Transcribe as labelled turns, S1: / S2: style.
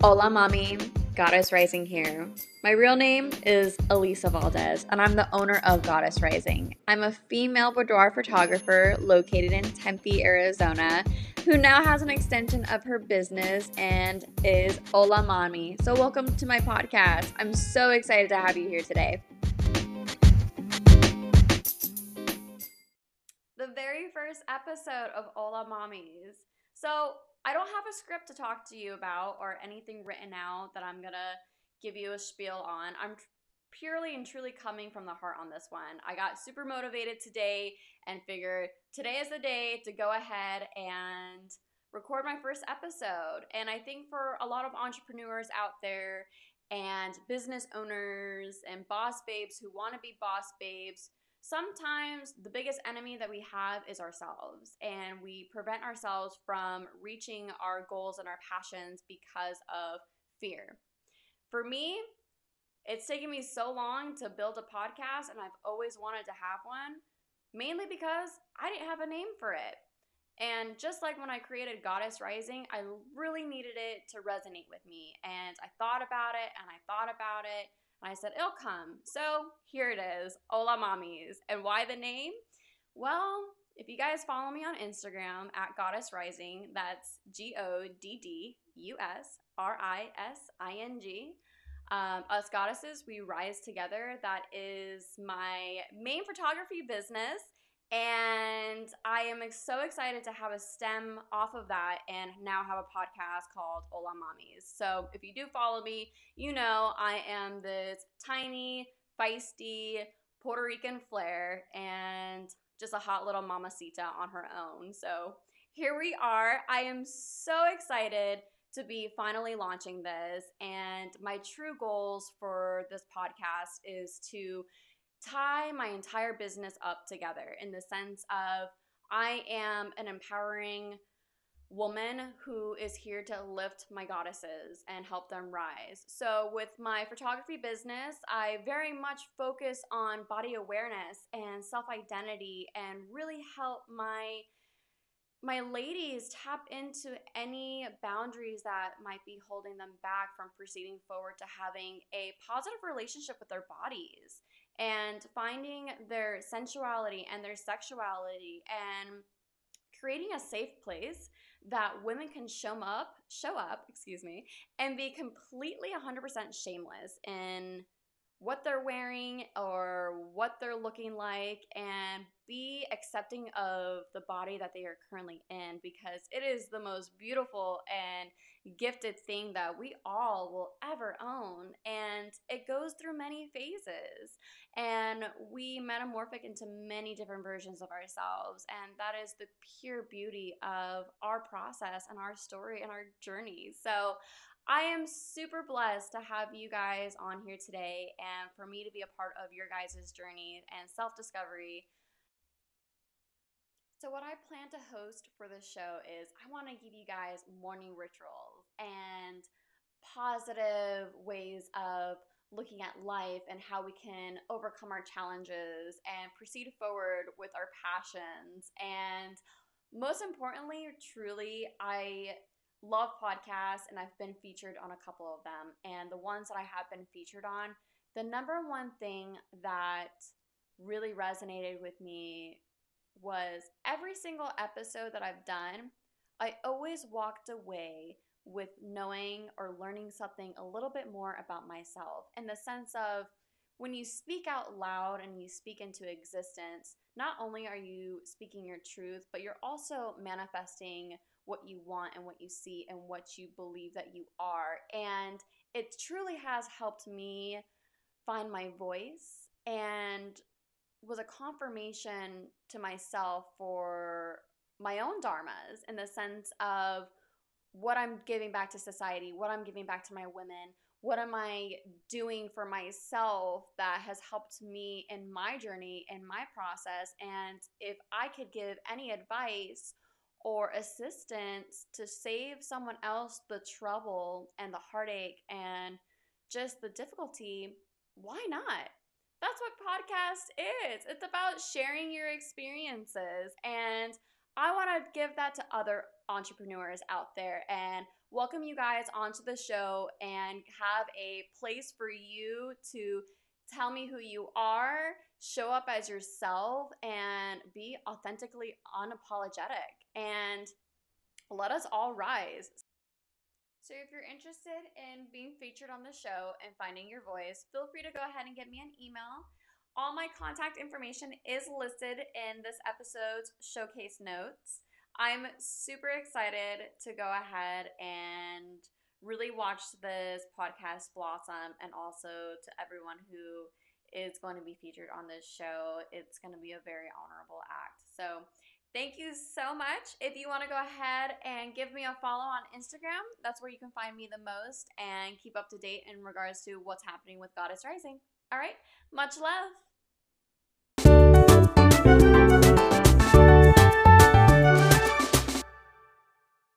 S1: Hola, mommy. GoddUS Rising here. My real name is Elisa Valdez, and I'm the owner of GoddUS Rising. I'm a female boudoir photographer located in Tempe, Arizona, who now has an extension of her business and is Hola Mami. So, welcome to my podcast. I'm so excited to have you here today. The very first episode of Hola Mamis. So, I don't have a script to talk to you about or anything written out that I'm gonna give you a spiel on. I'm purely and truly coming from the heart on this one. I got super motivated today and figured today is the day to go ahead and record my first episode. And I think for a lot of entrepreneurs out there and business owners and boss babes who want to be boss babes, sometimes the biggest enemy that we have is ourselves, and we prevent ourselves from reaching our goals and our passions because of fear. For me, it's taken me so long to build a podcast, and I've always wanted to have one, mainly because I didn't have a name for it. And just like when I created GoddUS Rising, I really needed it to resonate with me. And I thought about it and I thought about it and I said, it'll come. So here it is, Hola Mamis. And why the name? Well, if you guys follow me on Instagram at GoddUS Rising, that's G O D D U S R I S I N G. Um, us goddesses, we rise together. That is my main photography business. And I am so excited to have a stem off of that and now have a podcast called Hola Mamis. So if you do follow me, you know I am this tiny, feisty Puerto Rican flair and just a hot little mamacita on her own. So here we are. I am so excited to be finally launching this. And my true goals for this podcast is to tie my entire business up together in the sense of I am an empowering woman who is here to lift my goddesses and help them rise. So, with my photography business, I very much focus on body awareness and self identity and really help my my ladies tap into any boundaries that might be holding them back from proceeding forward to having a positive relationship with their bodies and finding their sensuality and their sexuality and creating a safe place that women can show up, show up, excuse me, and be completely 100% shameless in what they're wearing or what they're looking like and be accepting of the body that they are currently in because it is the most beautiful and gifted thing that we all will ever own and it goes through many phases and we metamorphic into many different versions of ourselves and that is the pure beauty of our process and our story and our journey so I am super blessed to have you guys on here today and for me to be a part of your guys' journey and self discovery. So, what I plan to host for this show is I want to give you guys morning rituals and positive ways of looking at life and how we can overcome our challenges and proceed forward with our passions. And most importantly, truly, I love podcasts and I've been featured on a couple of them. And the ones that I have been featured on, the number one thing that really resonated with me was every single episode that I've done, I always walked away with knowing or learning something a little bit more about myself in the sense of when you speak out loud and you speak into existence, not only are you speaking your truth, but you're also manifesting what you want and what you see and what you believe that you are. And it truly has helped me find my voice and was a confirmation to myself for my own dharmas in the sense of what I'm giving back to society, what I'm giving back to my women, what am I doing for myself that has helped me in my journey, in my process. And if I could give any advice or assistance to save someone else the trouble and the heartache and just the difficulty, why not? That's what podcast is. It's about sharing your experiences and I want to give that to other entrepreneurs out there and welcome you guys onto the show and have a place for you to tell me who you are, show up as yourself, and be authentically unapologetic. And let us all rise. So, if you're interested in being featured on the show and finding your voice, feel free to go ahead and get me an email. All my contact information is listed in this episode's showcase notes. I'm super excited to go ahead and really watch this podcast blossom and also to everyone who is going to be featured on this show. It's going to be a very honorable act. So, Thank you so much. If you want to go ahead and give me a follow on Instagram, that's where you can find me the most and keep up to date in regards to what's happening with GoddUS Rising. All right, much love.